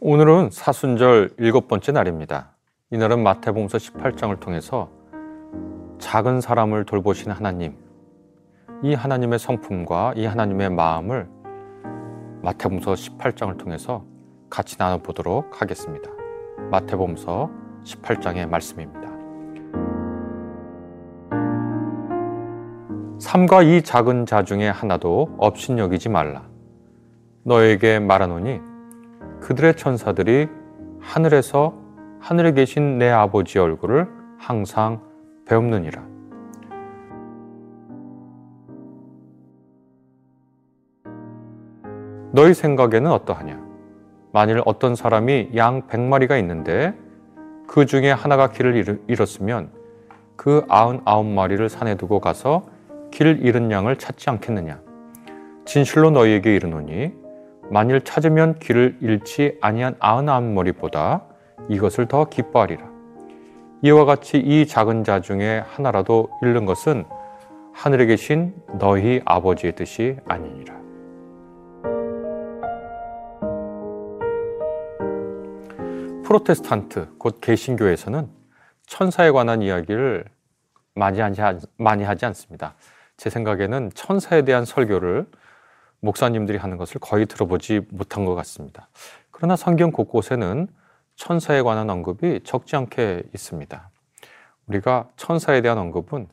오늘은 사순절 일곱 번째 날입니다. 이날은 마태복음서 18장을 통해서 작은 사람을 돌보시는 하나님, 이 하나님의 성품과 이 하나님의 마음을 마태복음서 18장을 통해서 같이 나눠 보도록 하겠습니다. 마태복음서 18장의 말씀입니다. 삼과 이 작은 자 중에 하나도 업신여기지 말라. 너에게 말하노니 그들의 천사들이 하늘에서 하늘에 계신 내 아버지의 얼굴을 항상 배웁느니라. 너희 생각에는 어떠하냐? 만일 어떤 사람이 양 100마리가 있는데 그 중에 하나가 길을 잃었으면 그 99마리를 산에 두고 가서 길 잃은 양을 찾지 않겠느냐? 진실로 너희에게 이르노니 만일 찾으면 길을 잃지 아니한 아흔아홉 머리보다 이것을 더 기뻐하리라. 이와 같이 이 작은 자 중에 하나라도 잃는 것은 하늘에 계신 너희 아버지의 뜻이 아니니라. 프로테스탄트 곧 개신교에서는 천사에 관한 이야기를 많이 하지, 많이 하지 않습니다. 제 생각에는 천사에 대한 설교를 목사님들이 하는 것을 거의 들어보지 못한 것 같습니다. 그러나 성경 곳곳에는 천사에 관한 언급이 적지 않게 있습니다. 우리가 천사에 대한 언급은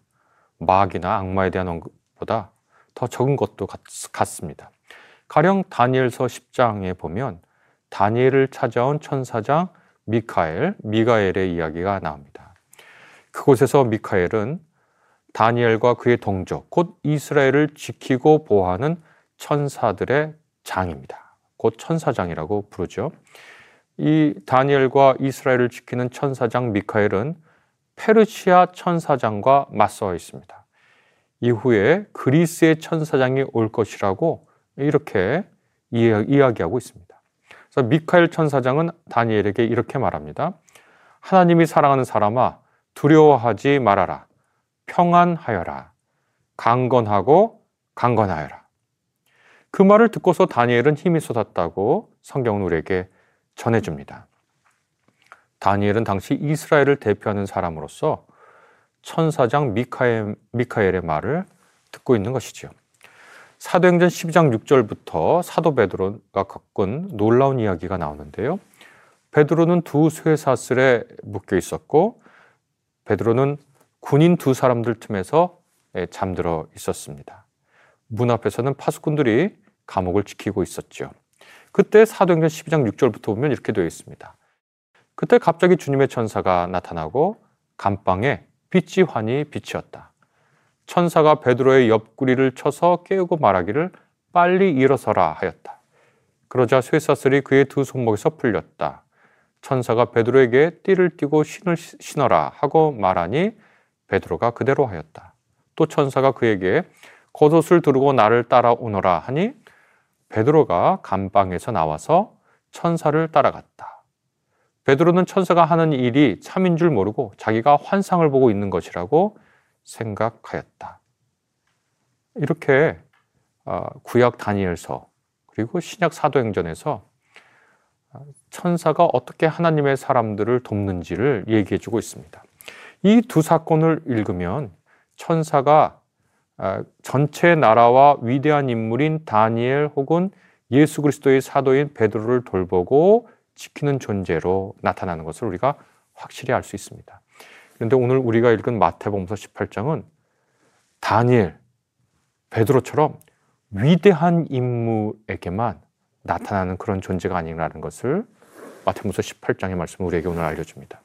마귀나 악마에 대한 언급보다 더 적은 것도 같, 습니다 가령 다니엘서 10장에 보면 다니엘을 찾아온 천사장 미카엘, 미가엘의 이야기가 나옵니다. 그곳에서 미카엘은 다니엘과 그의 동족, 곧 이스라엘을 지키고 보호하는 천사들의 장입니다. 곧 천사장이라고 부르죠. 이 다니엘과 이스라엘을 지키는 천사장 미카엘은 페르시아 천사장과 맞서 있습니다. 이후에 그리스의 천사장이 올 것이라고 이렇게 이야기하고 있습니다. 그래서 미카엘 천사장은 다니엘에게 이렇게 말합니다. 하나님이 사랑하는 사람아 두려워하지 말아라. 평안하여라. 강건하고 강건하여라. 그 말을 듣고서 다니엘은 힘이 쏟았다고 성경은 우리에게 전해줍니다. 다니엘은 당시 이스라엘을 대표하는 사람으로서 천사장 미카엘, 미카엘의 말을 듣고 있는 것이죠. 사도행전 12장 6절부터 사도 베드로가 겪은 놀라운 이야기가 나오는데요. 베드로는 두 쇠사슬에 묶여 있었고 베드로는 군인 두 사람들 틈에서 잠들어 있었습니다. 문 앞에서는 파수꾼들이 감옥을 지키고 있었죠. 그때 사도행전 12장 6절부터 보면 이렇게 되어 있습니다. 그때 갑자기 주님의 천사가 나타나고 감방에 빛이 환히 비치었다. 천사가 베드로의 옆구리를 쳐서 깨우고 말하기를 빨리 일어서라 하였다. 그러자 쇠사슬이 그의 두 손목에서 풀렸다. 천사가 베드로에게 띠를 띠고 신을 신어라 하고 말하니 베드로가 그대로 하였다. 또 천사가 그에게 겉옷을 두르고 나를 따라오너라 하니 베드로가 감방에서 나와서 천사를 따라갔다. 베드로는 천사가 하는 일이 참인 줄 모르고 자기가 환상을 보고 있는 것이라고 생각하였다. 이렇게 어, 구약 다니엘서 그리고 신약 사도행전에서 어, 천사가 어떻게 하나님의 사람들을 돕는지를 얘기해 주고 있습니다. 이 두 사건을 읽으면 천사가 아, 전체 나라와 위대한 인물인 다니엘 혹은 예수 그리스도의 사도인 베드로를 돌보고 지키는 존재로 나타나는 것을 우리가 확실히 알 수 있습니다. 그런데 오늘 우리가 읽은 마태복음서 18장은 다니엘, 베드로처럼 위대한 인물에게만 나타나는 그런 존재가 아니라는 것을 마태복음서 18장의 말씀 우리에게 오늘 알려줍니다.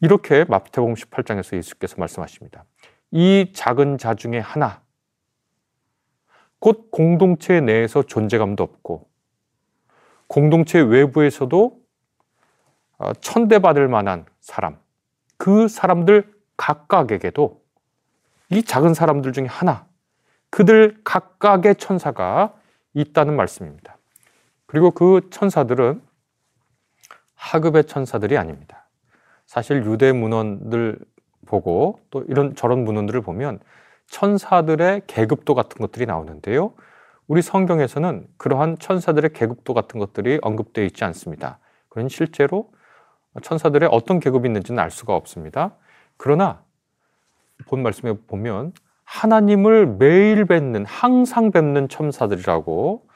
이렇게 마태복음 18장에서 예수께서 말씀하십니다. 이 작은 자 중에 하나, 곧 공동체 내에서 존재감도 없고, 공동체 외부에서도 어, 천대받을 만한 사람, 그 사람들 각각에게도 이 작은 사람들 중에 하나, 그들 각각의 천사가 있다는 말씀입니다. 그리고 그 천사들은 하급의 천사들이 아닙니다. 사실 유대 문헌들 보고 또 이런 저런 문헌들을 보면 천사들의 계급도 같은 것들이 나오는데요. 우리 성경에서는 그러한 천사들의 계급도 같은 것들이 언급되어 있지 않습니다. 그런 실제로 천사들의 어떤 계급이 있는지는 알 수가 없습니다. 그러나 본 말씀에 보면 하나님을 매일 뵙는 항상 뵙는 천사들이라고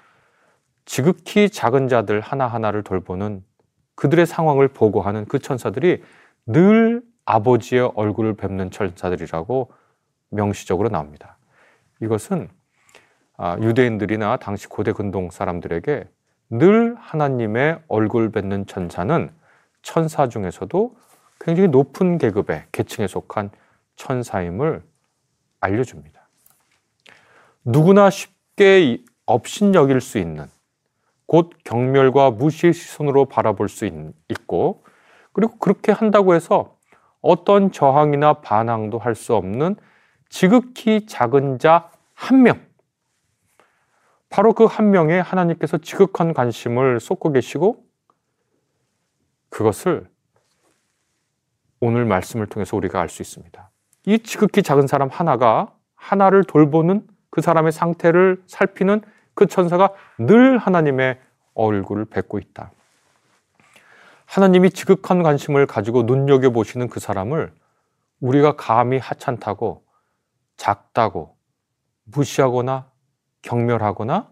지극히 작은 자들 하나하나를 돌보는 그들의 상황을 보고하는 그 천사들이 늘 아버지의 얼굴을 뵙는 천사들이라고 명시적으로 나옵니다. 이것은 아, 유대인들이나 당시 고대 근동 사람들에게 늘 하나님의 얼굴 뵙는 천사는 천사 중에서도 굉장히 높은 계급의 계층에 속한 천사임을 알려줍니다. 누구나 쉽게 업신여길 수 있는 곧 경멸과 무시의 시선으로 바라볼 수 있고 그리고 그렇게 한다고 해서 어떤 저항이나 반항도 할 수 없는 지극히 작은 자 한 명. 바로 그 한 명에 하나님께서 지극한 관심을 쏟고 계시고 그것을 오늘 말씀을 통해서 우리가 알 수 있습니다. 이 지극히 작은 사람 하나가 하나를 돌보는 그 사람의 상태를 살피는 그 천사가 늘 하나님의 얼굴을 뵙고 있다. 하나님이 지극한 관심을 가지고 눈여겨보시는 그 사람을 우리가 감히 하찮다고 작다고 무시하거나 경멸하거나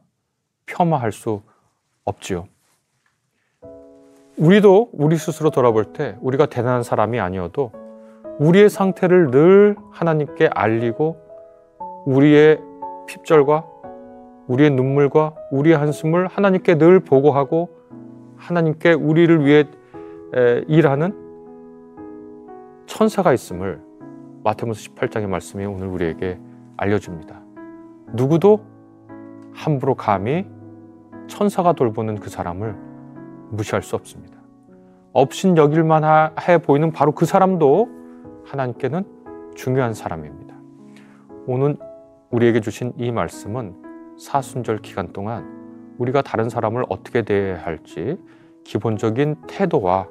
폄하할 수 없지요. 우리도 우리 스스로 돌아볼 때 우리가 대단한 사람이 아니어도 우리의 상태를 늘 하나님께 알리고 우리의 핍절과 우리의 눈물과 우리의 한숨을 하나님께 늘 보고하고 하나님께 우리를 위해 일하는 천사가 있음을 마태복음 18장의 말씀이 오늘 우리에게 알려줍니다. 누구도 함부로 감히 천사가 돌보는 그 사람을 무시할 수 없습니다. 업신 여길만 해 보이는 바로 그 사람도 하나님께는 중요한 사람입니다. 오늘 우리에게 주신 이 말씀은 사순절 기간 동안 우리가 다른 사람을 어떻게 대해야 할지 기본적인 태도와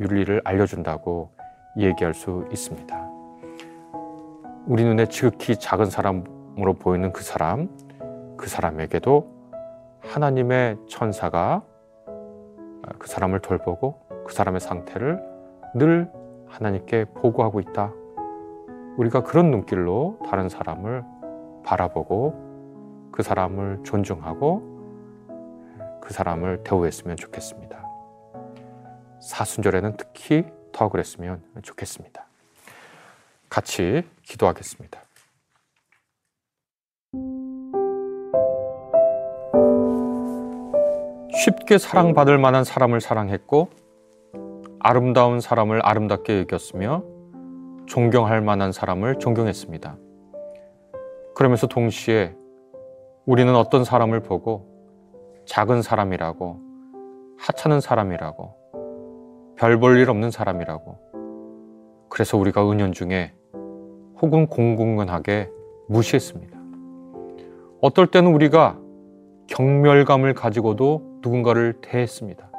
윤리를 알려준다고 얘기할 수 있습니다. 우리 눈에 지극히 작은 사람으로 보이는 그 사람, 그 사람에게도 하나님의 천사가 그 사람을 돌보고 그 사람의 상태를 늘 하나님께 보고하고 있다. 우리가 그런 눈길로 다른 사람을 바라보고 그 사람을 존중하고 그 사람을 대우했으면 좋겠습니다. 사순절에는 특히 더 그랬으면 좋겠습니다. 같이 기도하겠습니다. 쉽게 사랑받을 만한 사람을 사랑했고 아름다운 사람을 아름답게 여겼으며 존경할 만한 사람을 존경했습니다. 그러면서 동시에 우리는 어떤 사람을 보고 작은 사람이라고 하찮은 사람이라고 별 볼 일 없는 사람이라고 그래서 우리가 은연중에 혹은 공공연하게 무시했습니다. 어떨 때는 우리가 경멸감을 가지고도 누군가를 대했습니다.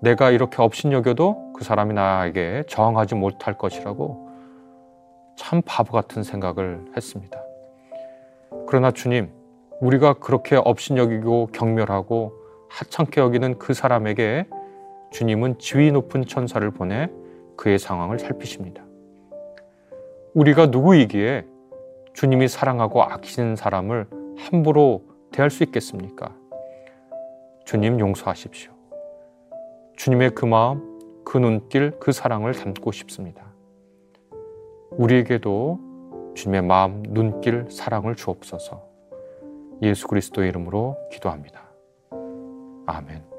내가 이렇게 업신여겨도 그 사람이 나에게 저항하지 못할 것이라고 참 바보 같은 생각을 했습니다. 그러나 주님, 우리가 그렇게 업신여기고 경멸하고 하찮게 여기는 그 사람에게 주님은 지위 높은 천사를 보내 그의 상황을 살피십니다. 우리가 누구이기에 주님이 사랑하고 아끼는 사람을 함부로 대할 수 있겠습니까? 주님 용서하십시오. 주님의 그 마음, 그 눈길, 그 사랑을 담고 싶습니다. 우리에게도 주님의 마음, 눈길, 사랑을 주옵소서. 예수 그리스도의 이름으로 기도합니다. 아멘.